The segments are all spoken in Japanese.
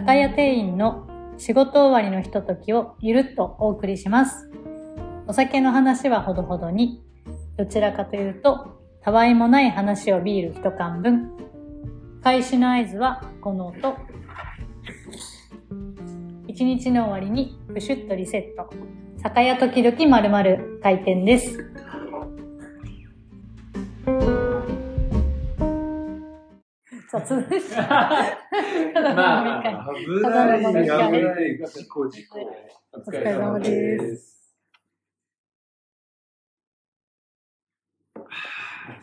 酒屋店員の仕事終わりのひとときをゆるっとお送りします。お酒の話はほどほどに、どちらかというと、たわいもない話をビール一缶分。開始の合図はこの音。一日の終わりにプシュッとリセット。酒屋時々まるまる開店です。雑でした。ただの飲み会危ない、危ない、事故、事故。お疲れ様です。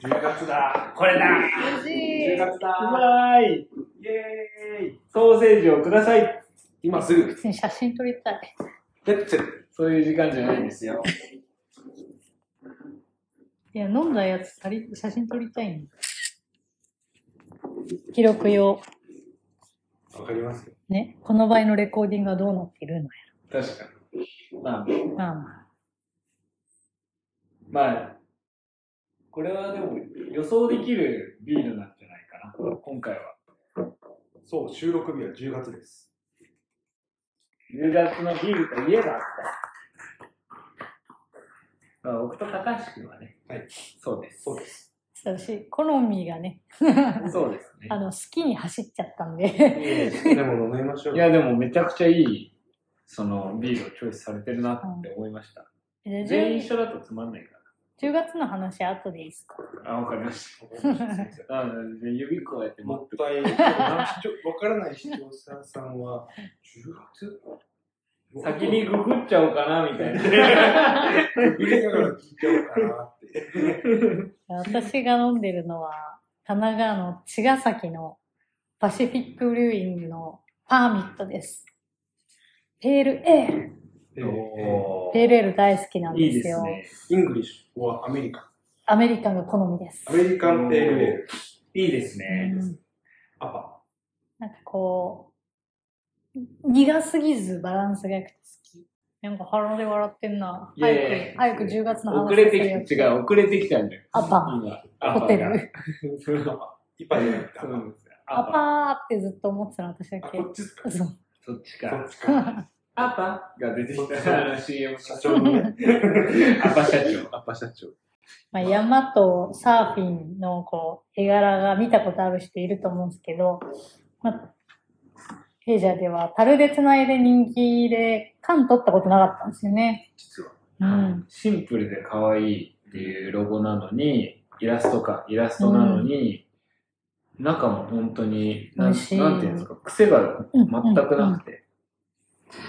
10月だ。これだ。嬉しい。月だうまい。イエーイ。ソーセージをください。今すぐ。普通に写真撮りたい。レッツェ。そうい。う時間じゃない。んですよ。い。や、飲んだやつ撮り写真撮りたい。の。記録用。わかりますよ。ね？この場合のレコーディングはどうなっているの確かに。まあ、や。まあまあ。まあ、これはでも予想できるビールなんじゃないかな、今回は。そう、収録日は10月です。10月のビールといえば、まあ、僕と高橋君はね、はい、そうです。そうです。私、好みがね、そうですね。あの、好きに走っちゃったんで。でも飲みましょう。いや、でもめちゃくちゃいい、その、ビールをチョイスされてるなって思いました。で全員 10, 一緒だとつまんないか10月の話後でいいですか？ら。あ、わかりました。あで指こうやって持っもってたい。わからない視聴者さんは、10月？先にググっちゃおうかな、みたいな。ググりながら聞いちゃおうかなって。私が飲んでるのは、神奈川の茅ヶ崎のパシフィックブリューイングのパーミットです。ペールエール。ペールエール大好きなんいいでよ。ですすね。イングリッシュはアメリカン。アメリカンが好みですア。メリカンペールエール。いいですね。うんアパ。なんかこう、苦すぎずバランスが良くて好き。なんか腹で笑ってんな。いやいやいや早く、早く10月の話遅れてきて、違う、遅れてきたんだよ。アパホテがル。そうイパじゃなくてアパ。アパーってずっと思ってたの、私だあ、け。こっちか？そう。そっちそかっ。ちか。アパが出てきた。CM 社長。アパ社長。アパ社長。まあ、山とサーフィンのこう絵柄が見たことある人いると思うんですけど、まあ、弊社では樽でつないで人気で缶取ったことなかったんですよね。実は。うん。シンプルで可愛いっていうロゴなのに、イラストか、イラストなのに、中も本当に、なんなんていうんですか、癖がうん全くなくて、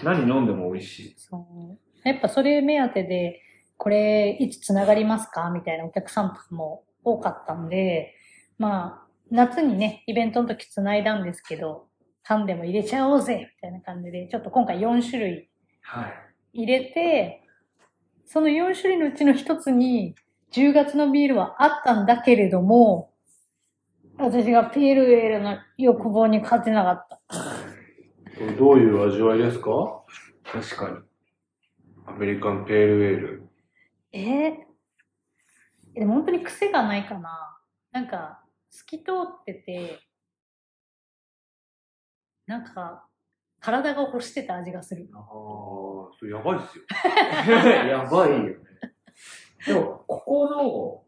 何飲んでも美味しい。そうやっぱそれ目当てで、これいつつながりますかみたいなお客さんとかも多かったんで、まあ、夏にね、イベントの時つないだんですけど、缶でも入れちゃおうぜみたいな感じで、ちょっと今回4種類はい。入れて、その4種類のうちの一つに、10月のビールはあったんだけれども、私がペールエールの欲望に勝てなかった。どういう味わいですか？確かに。アメリカンペールエール。えー、でも本当に癖がないかな。なんか、透き通ってて、なんか、体が欲してた味がする。ああ、それやばいっすよ。やばいよね。でも、ここ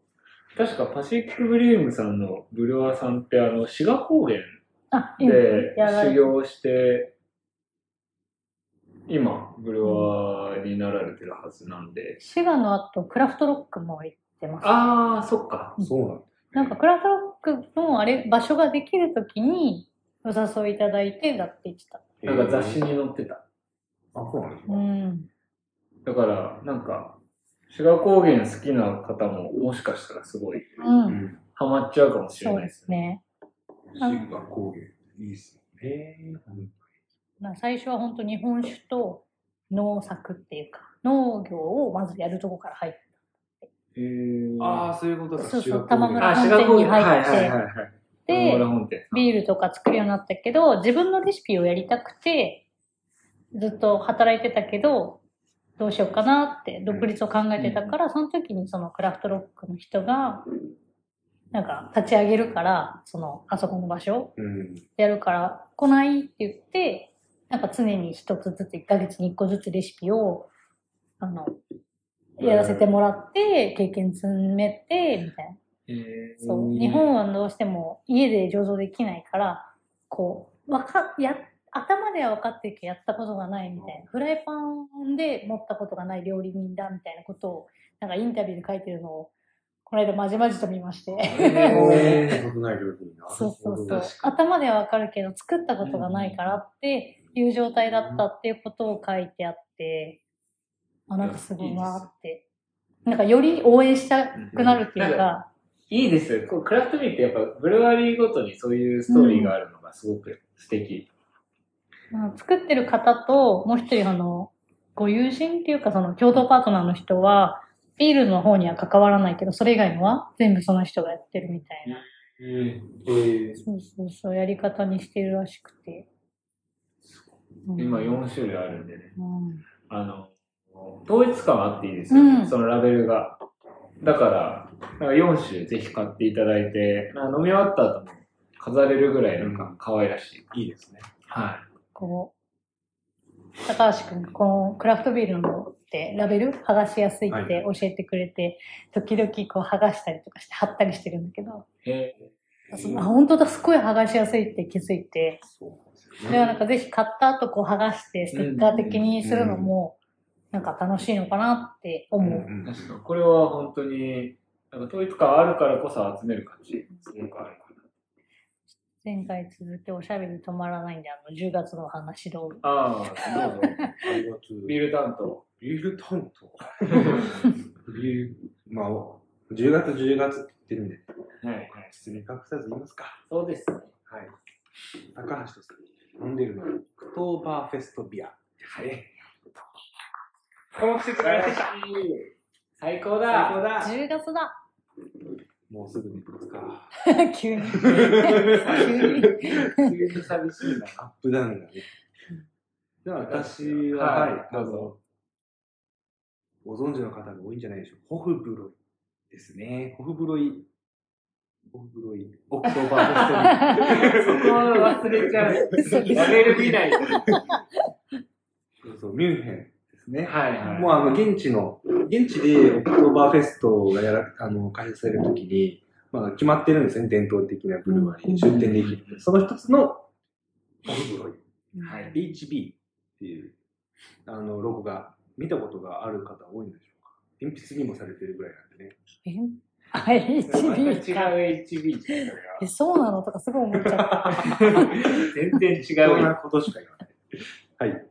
の、確かパシフィックブリームさんのブルワーさんって、あの、志賀高原あ、で修行して、今、ブルワーになられてるはずなんで。滋賀の後、クラフトロックも行ってます。ああ、そっか。そうなんだ。なんかクラフトロックのあれ、場所ができるときに、お誘いいただいてだって言ってた。なんか雑誌に載ってた。あ、そうなんですか。うん。だから、なんか、志賀高原好きな方も、もしかしたらすごい、うん。うん。ハマっちゃうかもしれないですね。すね。シンガ高原。いいっすね。へえ。まあ最初は本当日本酒と農作っていうか、農業をまずやるとこから入って。へーああ、そういうことか。そうそうシガ高玉村あ、本志賀高原。店に入ってはいはいはいはい。で玉村本店。ビールとか作るようになったけど、自分のレシピをやりたくて、ずっと働いてたけど、どうしようかなって独立を考えてたから、その時にそのクラフトロックの人が、なんか立ち上げるから、その、あそこの場所うん。やるから来ないって言って、なんか常に一つずつ、1ヶ月に1個ずつレシピを、あの、やらせてもらって、経験積めて、みたいな。えーそう。日本はどうしても家で上手できないから、こう、わか、や、頭では分かってるけどやったことがないみたいな。フライパンで持ったことがない料理人だみたいなことを、なんかインタビューで書いてるのを、この間まじまじと見まして。そうそうそう。頭では分かるけど、作ったことがないからっていう状態だったっていうことを書いてあって、あ、なんかすごいなって。なんかより応援したくなるっていううんか、いいです。こうクラフトビールってやっぱブルワリーごとにそういうストーリーがあるのがすごく素敵。うん作ってる方と、もう一人あの、ご友人っていうかその共同パートナーの人は、ビールの方には関わらないけど、それ以外のは全部その人がやってるみたいな。えー、そうそうそう、やり方にしてるらしくて。うん今4種類あるんでね。うんあの、統一感あっていいですよね、うんそのラベルが。だから、なんか4種ぜひ買っていただいて、なんか飲み終わった後も飾れるぐらいなんか可愛らしい。いいですね。はこう、高橋くんがこのクラフトビールのってラベル剥がしやすいって教えてくれて、時々こう剥がしたりとかして貼ったりしてるんだけど、い。へそうあ本当だ、すごい剥がしやすいって気づいて、そうなんですよではなんかぜひ買った後こう剥がしてステッカー的にするのも、なんか楽しいのかなって思う。うん確かに。これは本当に、なんか統一感あるからこそ集める感じ、すごくあるか前回続きおしゃべり止まらないんで、あの、10月の話どう？な。ああ、どうぞ。ビール担当。ビール担当？ビール、まあ、10月10月って言ってるんで、はい、はい。包み隠さず言いますか。そうですね。はい。高橋とさん、飲んでるのは、オクトーバーフェストビア。はい。この季節がやってきた最高だ最高だ10月だもうすぐ寝ますか。急に。急に。急に寂しいな。アップダウンがね。では私は、はいはい、どうぞご存知の方が多いんじゃないでしょうか。ホフブロイですね。ホフブロイ、ホフブロイ、オクトーバーフェストビ そこは忘れちゃう。ラベル見ないと。そうそう、ミュンヘンですね。はいはい。もうあの、現地の、現地でオクトーバーフェストがやら、あの、開催されるときに、まあ決まってるんですね。伝統的なブルワリーに出店できる。その一つの、ホフブロイ。はい HB っていう、あの、ロゴが見たことがある方多いんでしょうか鉛筆にもされてるぐらいなんでね。えあ、また違う HB か。HB え、そうなのとかすごい思っちゃった。は 全然違う。なことしか言わない。はい。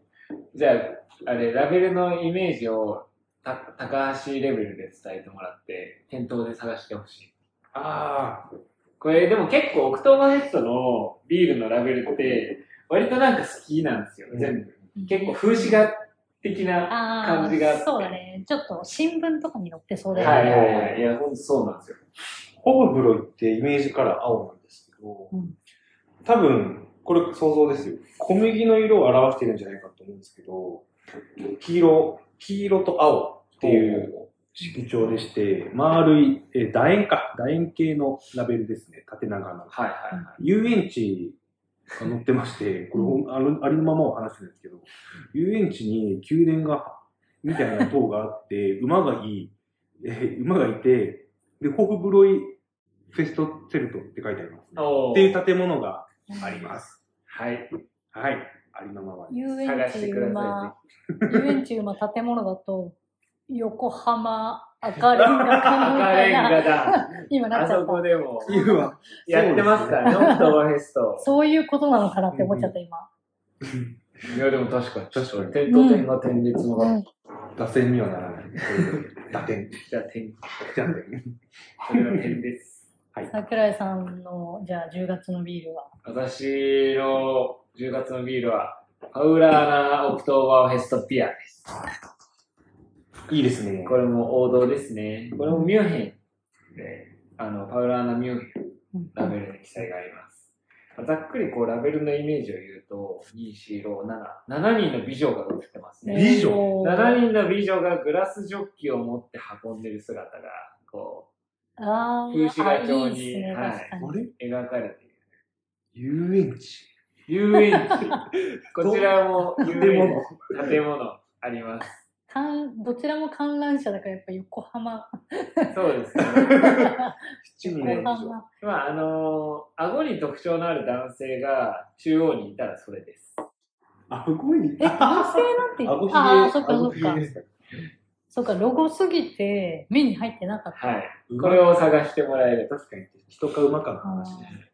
じゃあ、あれ、ラベルのイメージをた高橋レベルで伝えてもらって、店頭で探してほしい。ああ、これでも結構オクトーバーフェストのビールのラベルって、割となんか好きなんですよ、全部。結構風刺画的な。あ感じがあってあ、そうだね。ちょっと新聞とかに載ってそうだはいよね。はいはい。いや、ほんとそうなんですよ。ホフブロイってイメージカラー青なんですけど、うん多分、これ想像ですよ。小麦の色を表してるんじゃないかと思うんですけど、黄色、黄色と青っていう色調でして、丸い、えー楕円か、楕円形のラベルですね。縦長の。はいはいはい。遊園地が載ってまして、これ、あのありのままを話してるんですけど、遊園地に宮殿が、みたいな塔があって、馬がいい、えー馬がいて、で、ホフブロイフェストセルトって書いてあります、ね。おっていう建物があります。はい。はい。ありのままに。遊園地探してくだ馬さ、遊園地馬建物だと、横浜赤レンガ館み赤レンたいな、ガだ。今なっちゃった。こでもいうは、やってますからね、オクトーバーフェスト。そういうことなのかなって思っちゃった、今。いや、でも確かに。確かに点と点が点列のが。うん。打線にはならない。打点。じゃあ点。じゃん。それが点です。桜井さんの、じゃあ10月のビールは？私の10月のビールは、パウラーナオクトーバーフェストピアです。いいですね。これも王道ですね。これもミュンヘンで、あの、パウラーナミュンヘンうんラベルに記載があります。ざっくりこうラベルのイメージを言うと、2、4、6、7。7人の美女が映ってますね。美女？おー7人の美女がグラスジョッキを持って運んでる姿が、こあー風刺画調にあいいね、はい描かれている。遊園地？遊園地。こちらも遊建物園地。建物あります。かんどちらも観覧車だからやっぱ横浜。そうですね。七人横なんでしょ浜。まあ、あのー顎に特徴のある男性が中央にいたらそれです。あ、すごい。え、男性なんて？ああ、そっかそ顎っかそっか、ロゴすぎて目に入ってなかった。はい。これを探してもらえると。確かに、人か馬かの話ですね。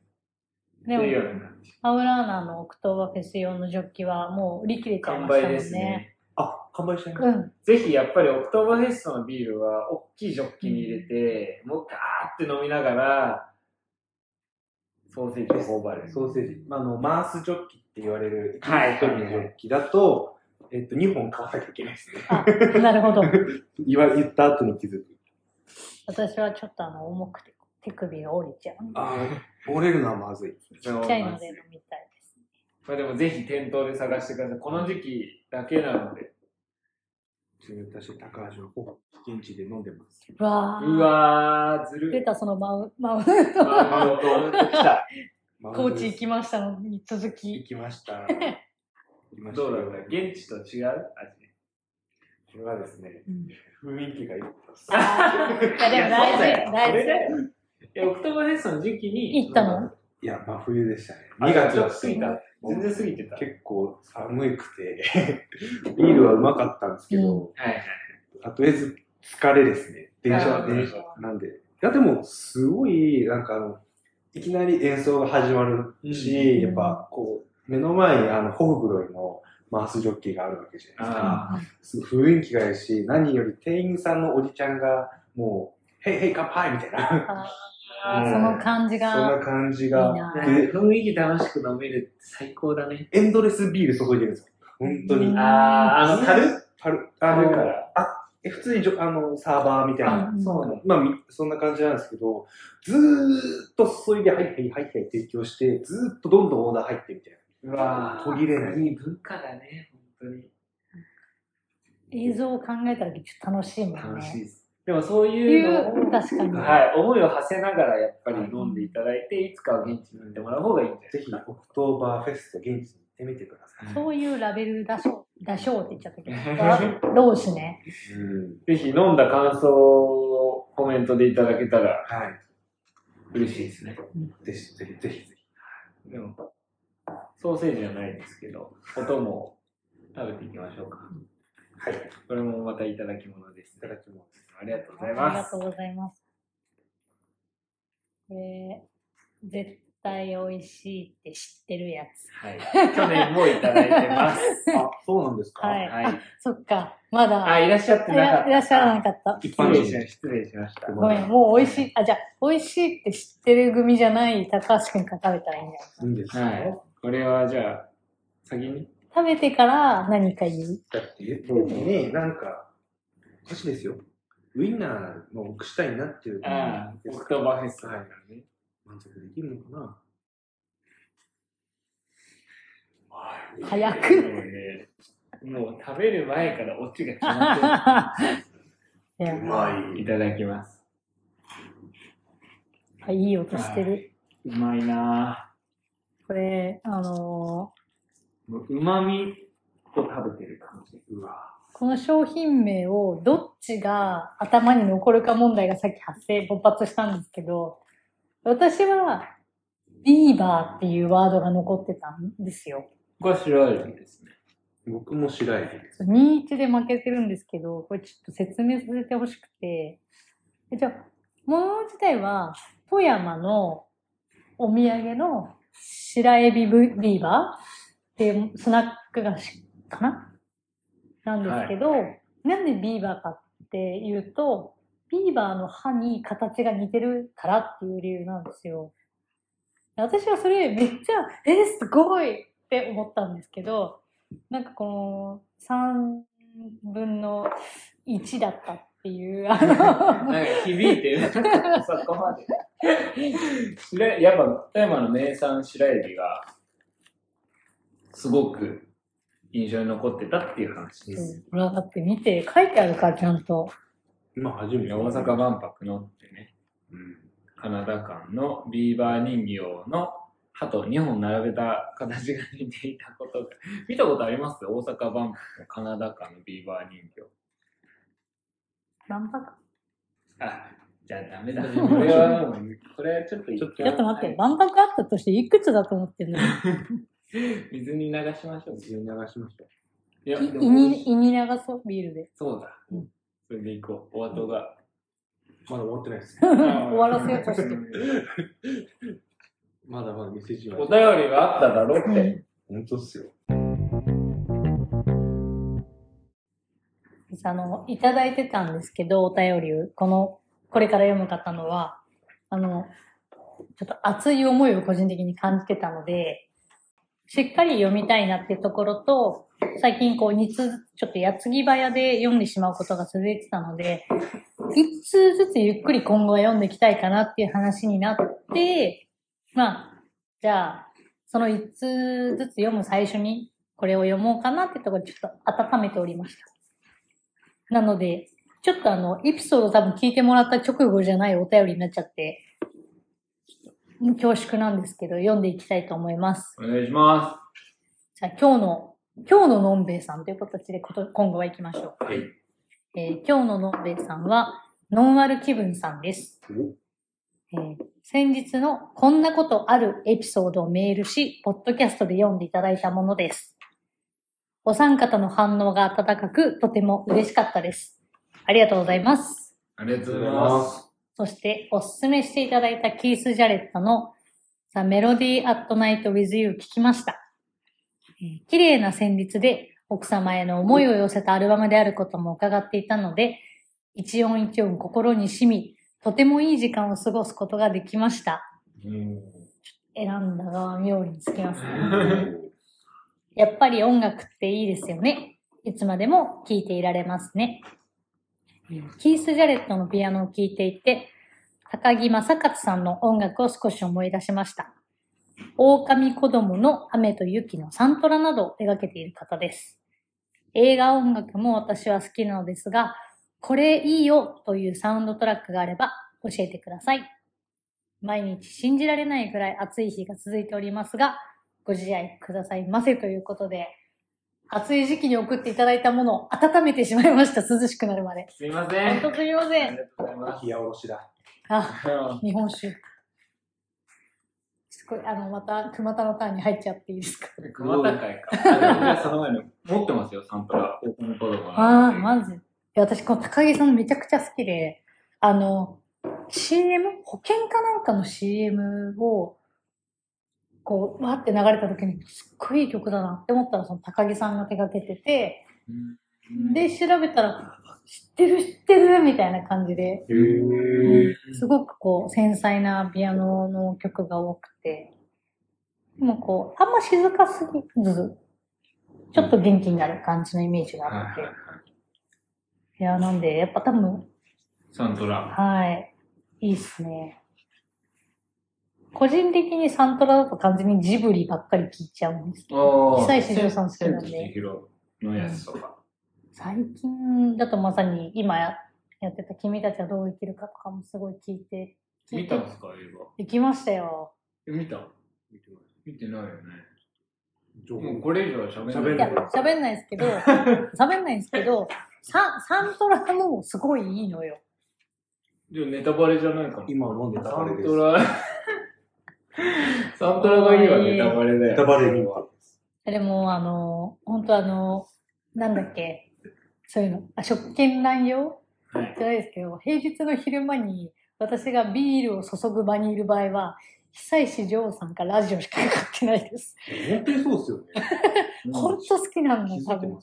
でもっていうような感じ。パウラーナのオクトーバーフェス用のジョッキはもう売り切れちゃい完ましたもんね。売ですね。あ、完売しちゃいましうん。ぜひやっぱりオクトーバーフェストのビールは大きいジョッキに入れて、もうガーって飲みながら、ソーセージを頬張るた。。ソーセージ。まあ、あの、マースジョッキって言われる、はい一人のジョッキだと、えっと、2本買わなきゃいけないですね。あ、なるほど。言わ言った後に気づく。私はちょっとあの、重くて手首が折れちゃう。ああ、折れるのはまずい。ちっちゃいので飲みたいです。まあでもぜひ店頭で探してください。この時期だけなので。私、高橋はほぼ現地で飲んでます。うわーうわー、ずるい。出たそのマウマウンマウント、マウント来た。コーチ行きましたのに続行き。きました。行きましたどうだった？現地と違う？味。これはですね、うん雰囲気が良かったです。あーいやでも大事、大事。よ。え、オクトーバーフェストの時期に。行ったの？いや、真冬でしたね。あ2月ちょっだと過ぎた。全然過ぎてた。はい結構寒くて、ビールはうまかったんですけど、はい。とりあえず疲れですね。電車、あー電車なんで。いや、でも、すごい、なんかあの、いきなり演奏が始まるし、うんやっぱ、こう、目の前にあの、ホフブロイのマースジョッキーがあるわけじゃないですか。あすごい雰囲気がいいし、何より店員さんのおじちゃんが、もう、へいへい乾杯みたいな。その感じそんなが。感じが。雰囲気楽しく飲めるって最高だね。エンドレスビール注いでるんですよ。本当に。うんあー、あの、樽？樽あの樽から。え普通にじょあのサーバーみたいな。うんそうね。まあ、みそんな感じなんですけど、ずーっと注いで、はいはいはいはい提供して、ずーっとどんどんオーダー入ってみたいな。うわ途切れない。いい文化だね、本当に。映像を考えたらちょっと楽しいもんね。楽しいです。でもそういいうのを、う、確かに。はい、思いを馳せながらやっぱり飲んでいただいて、いつかは現地に行ってもらう方がいいんじゃないぜひ、オクトーバーフェスト現地に行ってみてください。そういうラベル出しょう、出しょうって言っちゃったけど、老子ね。うん。ぜひ飲んだ感想をコメントでいただけたらはい。嬉しいですね。ぜひぜひぜひぜひ。でも、ソーセージじゃないですけど、お供を食べていきましょうか。はい。いこれもまたいただき物です、ただきます。ありがとうござあいますりがと。うございます。これ、絶対美味しいって知ってるやつ。はい。去年もいただいてます。あ、そうなんですか？はい。はいあ、そっか。まだ。あ、いらっしゃってなかった。いらいらっしゃらなかった。一失般人礼しました。失礼しました。ごめん、もう美味しい。あ、じゃあ、美味しいって知ってる組じゃない高橋くんが食べたらいいんじゃないいいんですはい。これはじゃあ、先に？食べてから何か言う。だって、ね、なんか、おかしいですよ。ウインナーの串したいなっていう。ああ、オクトーバーフェストだからね。満足できるのかな？早く。もうね、もう食べる前からオチが決まって いやうまる。いい。ただきます。あいい音してる。うまいなこれ、あのぁ。もう旨味を食べてる感じ。うわーこの商品名をどっちが頭に残るか問題がさっき発生、勃発したんですけど、私は、ビーバーっていうワードが残ってたんですよ。これは白エビですね。僕も白エビです。2-1で負けてるんですけど、これちょっと説明させてほしくて。えじゃあ、もの自体は、富山のお土産の白エビブビーバーっていうスナック菓子かな？なんですけど、なんでビーバーかっていうと、ビーバーの歯に形が似てるからっていう理由なんですよ。私はそれめっちゃ、え、すごいって思ったんですけど、なんかこの3分の1だったっていう、あなんかの、響いてる。そこまで。やっぱ富山の名産白エビがすごく印象に残ってたっていう話です。ほらだって見て、書いてあるからちゃんと。今初めて。大阪万博のってね、うん。カナダ館のビーバー人形の歯と2本並べた形が似ていたことが。見たことあります？大阪万博のカナダカのビーバー人形。万博？あ、じゃあダメだ。これはもう、これはちょっと一ちょっとちょっと待って、はい万博あったとしていくつだと思ってんの？水に流しましょう。自由に流しました。いや、いでも胃に、胃に流そう、ビールで。そうだ。うんそれでいこう。お後が。まだ終わってないです。終わらせようとして。まだまだメッセージは。お便りがあっただろうって。本当っすよ。あの、いただいてたんですけど、お便りを、この、これから読む方のは、あの、ちょっと熱い思いを個人的に感じてたので、しっかり読みたいなっていうところと、最近こう、2通、ちょっと矢継ぎ早で読んでしまうことが続いてたので、1通ずつゆっくり今後は読んでいきたいかなっていう話になって、まあ、じゃあ、その1通ずつ読む最初に、これを読もうかなってところでちょっと温めておりました。なので、ちょっとあの、エピソード多分聞いてもらった直後じゃないお便りになっちゃって、恐縮なんですけど、読んでいきたいと思います。お願いしまじゃあ今日の、今日ののんべいさんという形でこと今後は行きましょう。はい。えー今日ののんべいさんは、ノンアル気分さんです。えー先日のこんなことあるエピソードをメールし、ポッドキャストで読んでいただいたものです。お三方の反応が温かく、とても嬉しかったです。ありがとうございます。す。ありがとうございます。そして、おすすめしていただいたキース・ジャレットの The Melody at Night with You 聞きました。えー綺麗な旋律で奥様への思いを寄せたアルバムであることも伺っていたので、一音一音心に染み、とてもいい時間を過ごすことができました。うん選んだ側妙につきますね。やっぱり音楽っていいですよね。いつまでも聴いていられますね。キース・ジャレットのピアノを聴いていて、高木正勝さんの音楽を少し思い出しました。狼子供の雨と雪のサントラなどを手掛けている方です。映画音楽も私は好きなのですが、これいいよというサウンドトラックがあれば教えてください。毎日信じられないくらい暑い日が続いておりますが、ご自愛くださいませということで、暑い時期に送っていただいたものを温めてしまいました。涼しくなるまで。すいません。本当すみません。ありがとうございます。冷やおろしだ。あ、日本酒。すごい、あの、また、熊田のターンに入っちゃっていいですか？熊高いか。あその前の持ってますよ、サントラ。高校の頃は。ああ、マジで。いや私、この高木さんめちゃくちゃ好きで、あの、CM? 保険かなんかの CM を、こう、わーって流れた時に、すっごいいい曲だなって思ったら、その高木さんが手掛けてて、うんで、調べたら、知ってる知ってるみたいな感じで。すごくこう、繊細なピアノの曲が多くて、でもこう、あんま静かすぎず、ちょっと元気になる感じのイメージがあって、はいはいいや、なんで、やっぱ多分、サントラ。はい。いいっすね。個人的にサントラだと完全にジブリばっかり聞いちゃうんですけど、あ久石譲さん好きなんでのやつとか。最近だとまさに今ややってた君たちはどう生きるかとかもすごい聞いて、聞いて見たんですか、映画？行きましたよ。え見た？見てます見てないよね。情報もうこれ以上は喋んない。喋んないですけど、喋んないんですけど、ササントラもすごいいいのよ。でもネタバレじゃないかな。今のネタサバレです。ントラ。サントラがいいわ、ネタバレだよ。ネタバレリンクでも、あの、本当あの、なんだっけ、そういうの、あ、食券乱用？はい。じゃないですけど、平日の昼間に私がビールを注ぐ場にいる場合は、久石譲さんかラジオしかかかってないです。本当にそうですよね。本当好きなんだ、多分。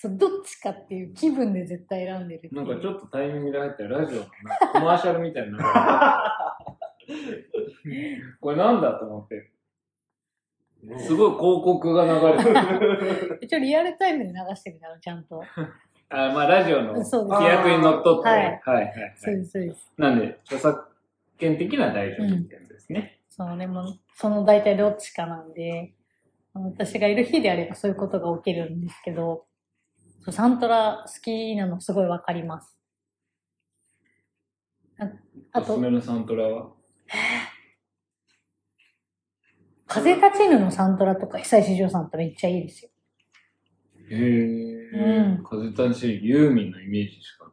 そうどっちかっていう気分で絶対選んでるっていうなんかちょっとタイミングで入ったらラジオのコマーシャルみたいになる。これなんだと思って。すごい広告が流れてる。一応リアルタイムで流してるから、ちゃんと。あまあラジオの規。約にのっとって。ははいいはいはい。そうです、そうです。なんで、著作権的には大丈夫ってやつですね。そう、でも、その大体どっちかなんで、私がいる日であればそういうことが起きるんですけど、そうサントラ好きなのすごいわかります。ああとおすす、めのサントラは？風立ちぬのサントラとか、久石譲さんってめっちゃいいですよ。へえ。うん風立ち、ユーミンのイメージしか。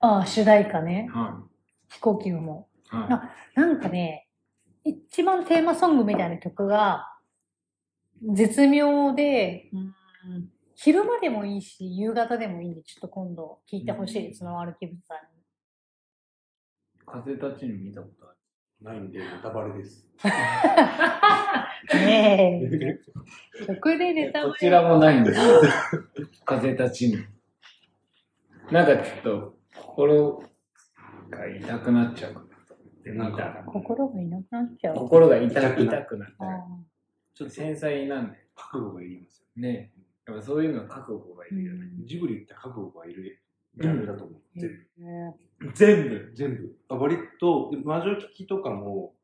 ああ、主題歌ね。は飛行機も。い。はなんかね、一番テーマソングみたいな曲が、絶妙で、うん昼間でもいいし、夕方でもいいんで、ちょっと今度聞いてほしいです、の歩きぶさんに。い。風立ちぬ見たことあないんで、ネタバレです。ねえ。曲でネタバレるこちらもないんですよ。風立ちぬ。なんかちょっと、心が痛くなっちゃうかなと思って見たら。心がいなくなっちゃう。心が痛くなっちあゃう。ちょっと繊細なんで。覚悟がいりますよ。ねやっぱそういうの覚悟がいーるよね。ジブリって覚悟がいるジャンルだと思う。うん全部。ね全部。全部。あ割と、魔女聞きとかも、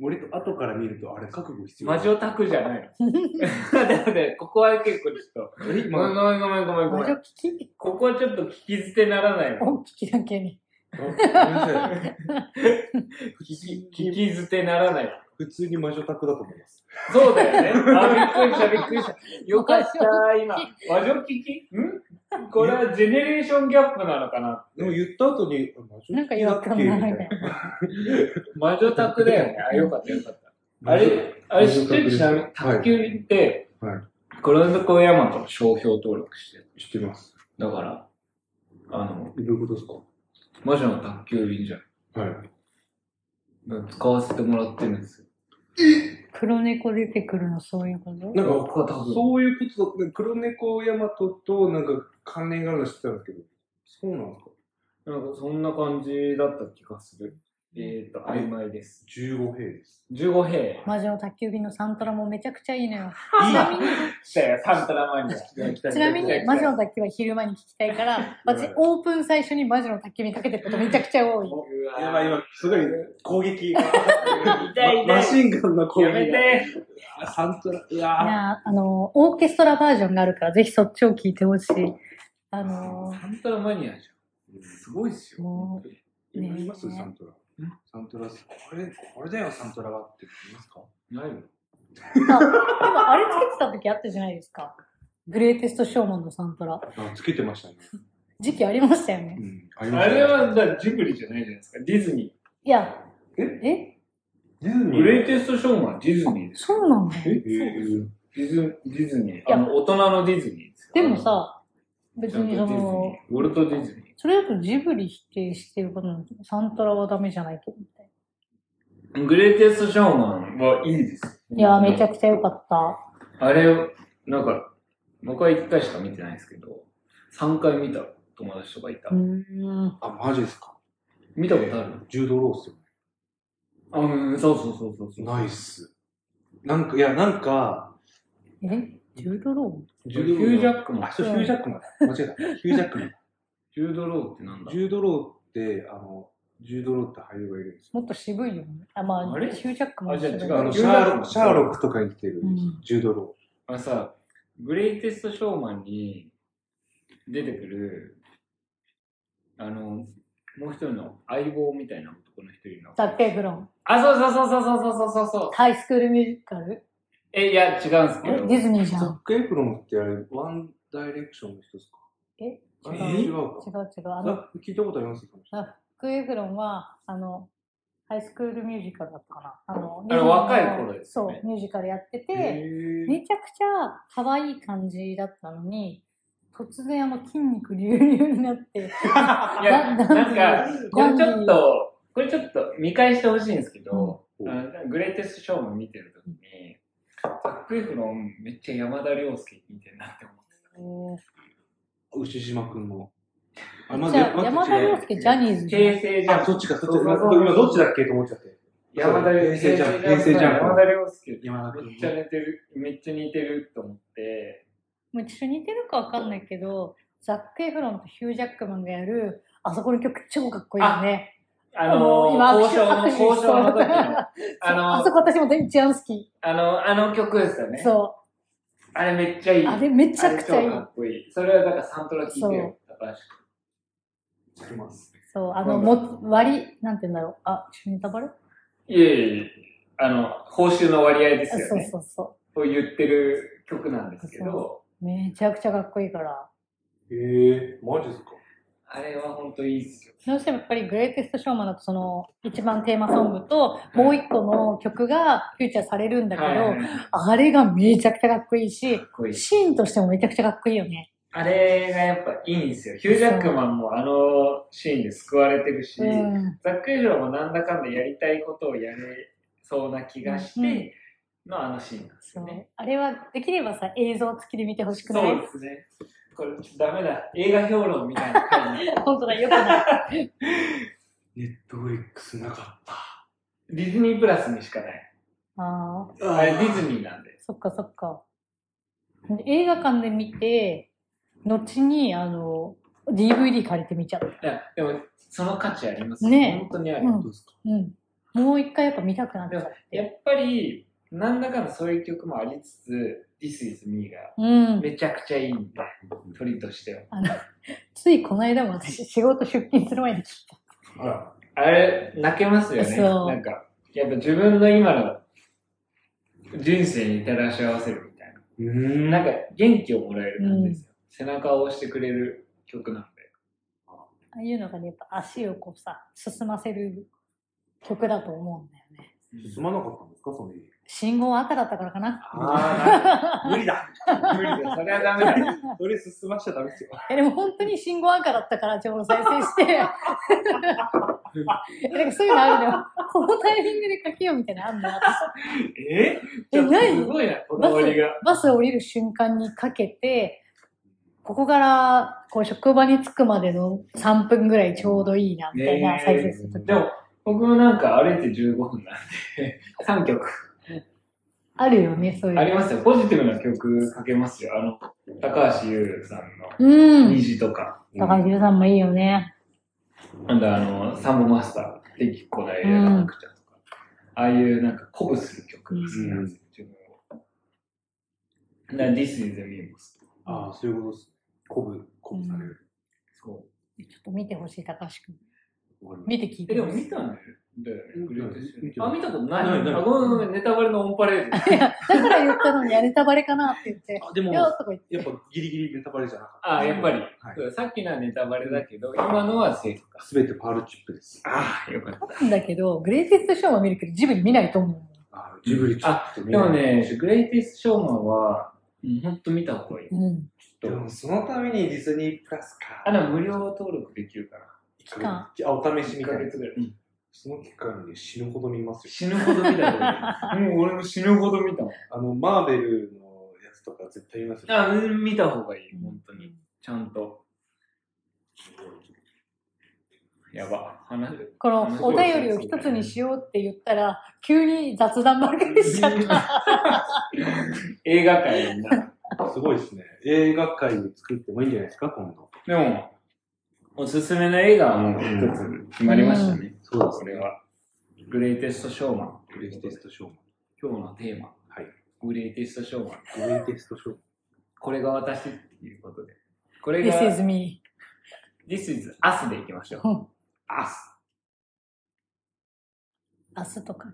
割と後から見ると、あれ覚悟必要。魔女宅じゃないの。だって、ここは結構ちょっと、えごめんごめんごめんごめんご魔女めん。聞き？ここはちょっと聞き捨てならないの。音聞きだけに。聞き聞き捨てならない。普通に魔女宅だと思います。そうだよね。あ、びっくりした、びっくりした。よかった、今。魔女聞き？ん？これはジェネレーションギャップなのかなでも言った後に、あ魔女聞きだっけ？みたいな。魔女宅だよね。あ、よかった、よかった。あれ、あれ知ってる？ちなみに、卓球って、はいコロナコヤマトの商標登録してる。知ってます。だから、あの、どういうことですか？魔女の宅急便じゃん。はい。使わせてもらってるんですよ。黒猫出てくるのそういうこと？なんか、僕は多分そういうことだ、黒猫ヤマトとなんか関連があるの知ってたんですけど、そうなんですか？なんかそんな感じだった気がする。えっ、ー、と、曖昧です。?15 兵です。15兵。魔女の宅急便のサントラもめちゃくちゃいいのよ。いいちなみに、来たよ、サンタラマニア。ちちなみに、魔女の宅急便は昼間に聞きたいから、私、オープン最初に魔女の宅急便かけてることめちゃくちゃ多い。やばい、今、すごい攻撃。痛い。マシンガンの攻撃やめて。あサントラ、ういわや、あの、オーケストラバージョンがあるから、ぜひそっちを聞いてほしい。あの、サンタラマニアじゃん。すごいっすよ。もうー今います？ねサントラ。サントラ、これ、これだよ、サントラはって言いますか？ないの？あ、でもあれつけてた時あったじゃないですか。グレイテストショーマンのサントラ。あ、つけてましたね。時期ありましたよね。うん。ありましたあれは、だからジブリじゃないじゃないですか？ディズニいや、え？え？ディズー？ニグレイテストショーマン、ディズニーですよ。そうなんだ。え？ーディズディズニー。やあの、大人のディズニーですよでも、さ、別にその、ウォルト・ディズニー。それだとジブリ否定してることなんでサントラはダメじゃないけどみたいグレイテストショーマンはいいです。な。いやー、めちゃくちゃ良かった。あれを、なんか、僕は1回しか見てないですけど、3回見た友達とかいた。うーん。あ、マジですか？見たことある？ジュードロースよ。あ、うん、そうそうそうそうそう。ナイス。なんか、いや、なんか、え？ジュードロジュヒュージャックマンあ、そう、ヒュージャックマンだ。間違えた。ヒュージャックマン。ジュードローってなんだ？ジュードローって、あの、ジュードローって俳優がいるんですもっと渋いよね。あ、まあ、あれ？ヒュージャックもあじゃあ違うあの、ヒュージャックマンシャーロシャーロックとかに来てるうんジュードロあのさ、グレイテストショーマンに出てくる、あの、もう一人の相棒みたいな男の一人の。ザックエフロン。あ、そうそうそうそうそうそうそうそう。ハイスクールミュージカルえ、いや、違うんですけど。えディズニーじー。ゃん。ザック・エプロンってあれ、ワンダイレクションの人ですか？え？違う違か。う違う。あの、あ聞いたことあります？かザックエフロンは、あの、ハイスクールミュージカルだったかな。あの、あれ若い頃ですよねそう、ミュージカルやってて、へめちゃくちゃ可愛い感じだったのに、突然あの筋肉隆々になって、いや、ななんか、これちょっと、これちょっと見返してほしいんですけど、うんグレイテストショーマン見てるときに、ザックエフロンめっちゃ山田涼介見てるなって思ってえー牛島くんの。あ、じゃあ、山田涼介ジャニーズじゃん平成じゃん。あ、そっちか、そっちそうそうか。そう今どっちだっけと思っちゃって。山田涼平成ジャンプ平成ジャンプ山田涼介。山田くんめっちゃ似てる、めっちゃ似てると思って、もう一緒に似てるかわかんないけど、ザック・エフロンとヒュー・ジャックマンがやる、あそこの曲超かっこいいよね。あのー、今交渉の、交渉の時の、ああのそこ私も一番好き。あの、あの曲ですよね。そあれめっちゃいい。う。あれめちゃくちゃいいか。っこいい。それはだからサントラ聴いてよ。高橋聞きます。そう、あの、も、割り、なんて言うんだろう。あ、ネタバレ？いえいえいえ。あの、報酬の割合ですよそうね。そうそを言ってる曲なんですけど、う。めちゃくちゃかっこいいから。ええマジですか？あれは本当いいっすよ。どうしてもやっぱりグレイテストショーマンだとその一番テーマソングともう一個の曲がフューチャーされるんだけど、はいはいはいあれがめちゃくちゃかっこいいしいい。シーンとしてもめちゃくちゃかっこいいよね。あれがやっぱいいんですよ。ヒュージャックマンもあのシーンで救われてるし、うん。ザック・エジョーもなんだかんだやりたいことをやれそうな気がして、のあのシーンなんですよね。。あれはできればさ、映像付きで見てほしくない？そうですね。これちょっとダメだ。映画評論みたいな回に。本当だ、よくない。ネットフリックスなかった。ディズニープラスにしかない。ああ、あれディズニーなんで。そっかそっか。映画館で見て、後に、あの、DVD 借りてみちゃう。いや、でも、その価値ありますね本当にある。うんどうですかうん。もう一回やっぱ見たくなっちゃっ。やってぱり、なんだかんだそういう曲もありつつ、This is Me がうん。めちゃくちゃいいんで、鳥としては。あの、ついこの間も私仕事出勤する前に聞いた。あら。あれ、泣けますよね。そうなんか、やっぱ自分の今の人生に照らし合わせるみたいな。うーん。なんか元気をもらえる感じですよ。背中を押してくれる曲なんで。ああいうのがね、やっぱ足をこうさ、進ませる曲だと思うんだよね。進まなかったんですか、その家。信号赤だったからかな。ああ、無理だ。無理だ、それはダメだ。それ進ましちゃダメですよ。え、でも本当に信号赤だったから、ちょうど再生して。えなんかそういうのあるの？よ。このタイミングでかけようみたいなのあんの？よ。ええちょっと何すごいな、こだわりが。バス降りる瞬間にかけて、ここからこう職場に着くまでの3分ぐらいちょうどいいな、みたいな再生するとき。でも、僕もなんか歩いて15分なんで、3曲。あるよね、そういうの。ありますよ。ポジティブな曲かけますよ。あの、高橋優さんのうん。虹とか。高橋優さんもいいよね。なんだ、あの、サンボマスター、できっこない映画なくちゃとか。ああいうなんか鼓舞する曲が好きなんですよ、自分を。だから This is me も好き。ああ、そういうことです。鼓舞、鼓舞される。そう。ちょっと見てほしい、高橋くん。わかりますえ、見て聞いてでも。見たんだよだよね。グレーテスあ、見たことないあ、ごめんごめん、ネタバレのオンパレード。いや、だから言ったのに、あネタバレかなって言って。あ、でも、いや、っぱギリギリネタバレじゃなかった。あ、やっぱり。さっきのはネタバレだけど、今のはセーフか。すべてパールチップです。ああ、よかった。だけど、グレイテストショーは見るけど、ジブリ見ないと思う。あジブリちょっと見ないでもね、グレイティストショーマンは、うんほんと見た方がいい。うん。でもそのためにディズニープラスか。あ、でも無料登録できるから。期間。あ、お試し1みたいなヶ月。ぐらい。うんその期間に死ぬほど見ますよ。死ぬほど見た方がいい。もう俺も死ぬほど見た。あの、マーベルのやつとか絶対見ますよ。あ、うん見た方がいい、本当に。ちゃんと。やば。話る。このお便りを一つにしようって言ったら、急に雑談ばっかりしちゃった。映画界みんな。すごいですね。映画界を作ってもいいんじゃないですか、今度。でも、おすすめの映画はもう一つ決まりましたね。そうですこれは。グレイテストショーマン。グレイテストショーマン。今日のテーマ。はい。グレイテストショーマン。グレイテストショーマン。これが私っていうことで。これが、This is me. This is us でいきましょう。うん us。明日とか、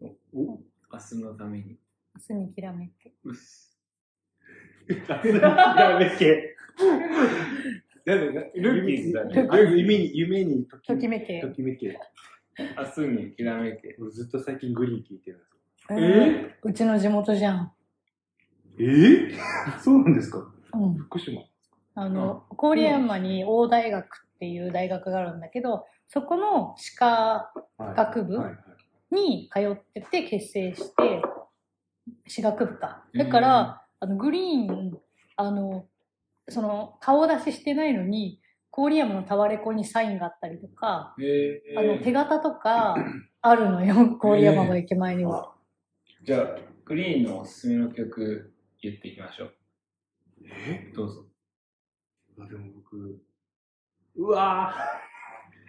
明日のために。明日にきらめく。うっす。やめけ。なんでなルッキーズだね夢に、夢に、夢にとときめけ。ときめけ。明日にきらめけ。俺ずっと最近グリーン聞いてるんですよ。えー？うちの地元じゃん。え？ー、そうなんですか？うん。福島。あの、郡山に大大学っていう大学があるんだけど、そこの歯科はい。学部に通ってて結成して、歯学部か。だから、あの、グリーン、あの、その、顔出ししてないのに、郡山のタワレコにサインがあったりとか、えあの、手形とかあるのよ、郡山の駅前には。じゃあ、グリーンのおすすめの曲言っていきましょう。え？どうぞ。あでも僕、うわ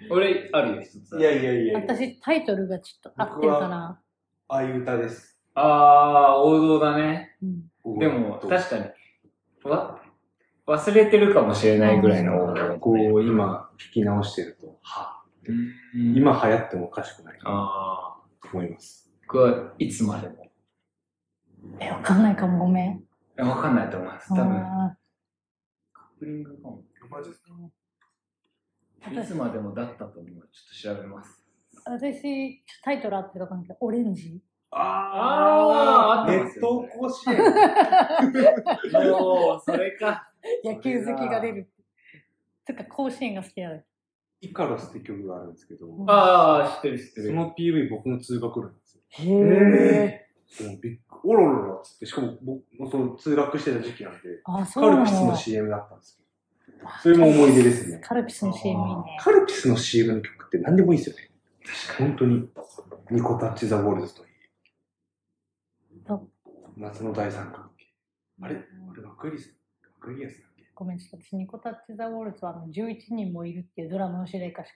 俺、あるよ、一つ。ーいやいやいや私、タイトルがちょっと合ってるかな。ああいう歌です。あー、王道だね。うん。でも、確かに、わ、忘れてるかもしれないぐらいの。こう、今、聞き直してると、はうん、今流行ってもおかしくないとあ思います。僕はいつまでも。え、わかんないかも、ごめん。えわかんないと思います。多分、あカップリングかも。マジですかいつまでもだったと思う。ちょっと調べます。ー私、タイトルあってるかんオレンジ。あーネット甲子園。もう、それか。野球好きが出る。とか、甲子園が好きなの。イカロスって曲があるんですけど、ああ、知ってる知ってる。その PV 僕の通学路なんですよ。へえ。でもびっおろろろっつって、しかも僕もその通学してた時期なんで、あ、そうなカルピスのの CM だったんですけど、それも思い出ですね。カルピスの CM いいね。カルピスの CM の曲って何でもいいですよね。本当に。ニコタッチ・ザ・ウォールズといいあ。夏の大三角形。あれ？あれ、ワクリス、ワクリアスだっけ？ごめん、ちょっと私、ニコタッチ・ザ・ウォールズはあの11人もいるっていうドラマの主題歌しか。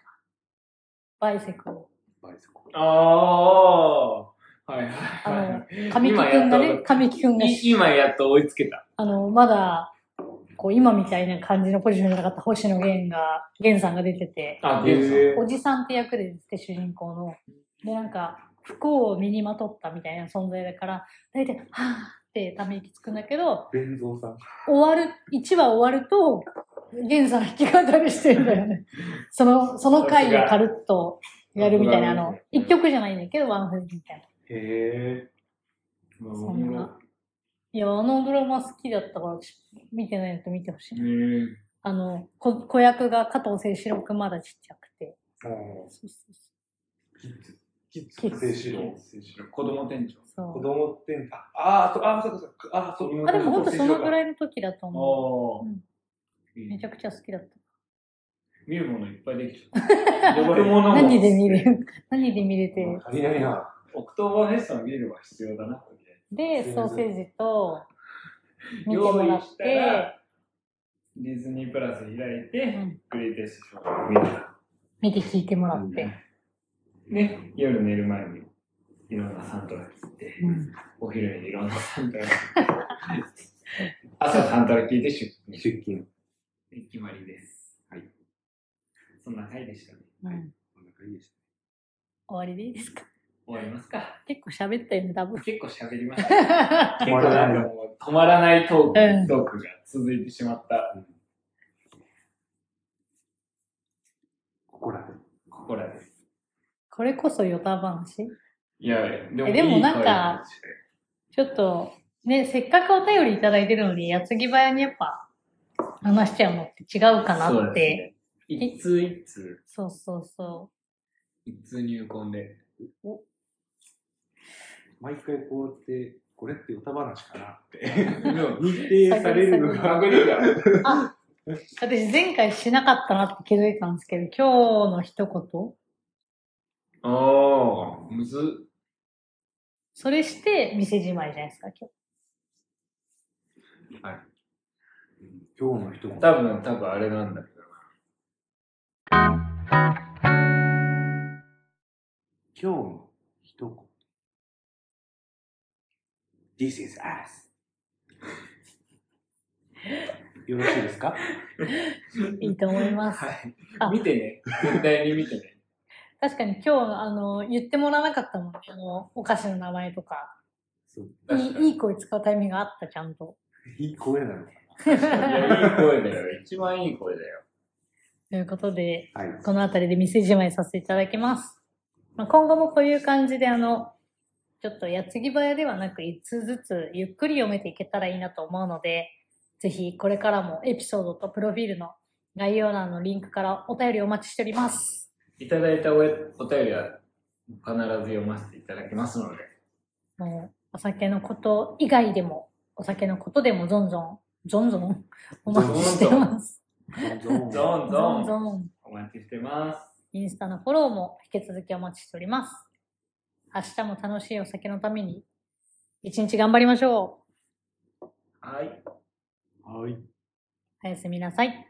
バイセクを。バイセコああ、はいはいあはのい。、神木くんがね、神木くんが、い今やっと追いつけた。あの、まだ、こう、今みたいな感じのポジションじゃなかった星野源が、源さんが出てて、あ、おじさんって役で出て、主人公の。で、なんか、不幸を身にまとったみたいな存在だから、大体、はぁってため息つくんだけど、弁蔵さん。終わる、1話終わると、源さん弾き語りしてるんだよね。その、その回をカルッとやるみたいな、あの、一曲じゃないんだけど、ワンフレーズみたいな。へそんな。いや、あのドラマ好きだったから、私見てないのと見てほしい。うん。あの、子子役が加藤清志郎くんまだちっちゃくて。ぇー。そうそうキッズ。キッズ。静止郎。子供店長。子供って、あ、あー、そう、あー、そうか、そうか。あー、そう。あ、でもほんとそのぐらい。いの時だと思う。めちゃくちゃ好きだった。見るものいっぱいできちゃった。何で見れる？何で見れて？足りないな。オクトーバーフェストの見るは必要だな、で、ソーセージと見てな。もらっ用意したらて、、ディズニープラス開いて、うんグレイテストショーを見た。見て聞いてもらって。で、夜寝る前にいろんなサントラ聞いて、うんお昼にいろんなサントラ聞いて、朝サントラ聞いて出勤。出勤。で決まりです。はい。そんな回でしたね。うんこんな感じでした。終わりでいいですか？終わりますか？結構喋ったよね、多分。結構喋りました。止結構まらなんかもう止まらないトーク、うんトークが続いてしまった。ここらで。ここらで。これこそヨタ話？いや、でもえでもなんかちょっと、ね、せっかくお便りいただいてるのに、矢継ぎ早にやっぱ、話しちゃうのって違うかなって。ね。一通一通、そうそうそ一通入魂で？毎回こうやって、これって歌話かなって。認定されるのが。あ、私前回しなかったなって気づいたんですけど、今日の一言ああ、むずっ。それして、店じまいじゃないですか、今日。はい。今日の一言。多分、多分あれなんだけど今日の一言。This is us. よろしいですか？いいと思いまな。す。はいあ。見てね。絶対に見てね。確かに今日、あの、言ってもらわなかったもんね、あの、お菓子の名前とか。いいいい声使うタイミングがあった、ちゃんと。いい声なのか いや、いい声だよ。一番いい声だよ。ということで、なはい。この辺りで店じまいさせていただきます。まあ、今後もこういう感じで、あの、ちょっと矢継ぎ早ではなく、一通ずつゆっくり読めていけたらいいなと思うので、ぜひこれからもエピソードとプロフィールの概要欄のリンクからお便りお待ちしております。いただいたおえお便りは必ず読ませていただきますので。もう、お酒のこと以外でも、お酒のことでもぞんぞん、ぞんぞんお待ちしてます。どうぞ。ゾンゾぞんンぞん。お待ちしてます。インスタのフォローも引き続きお待ちしております。明日も楽しいお酒のために、一日頑張りましょう。はい。はい。おやすみなさい。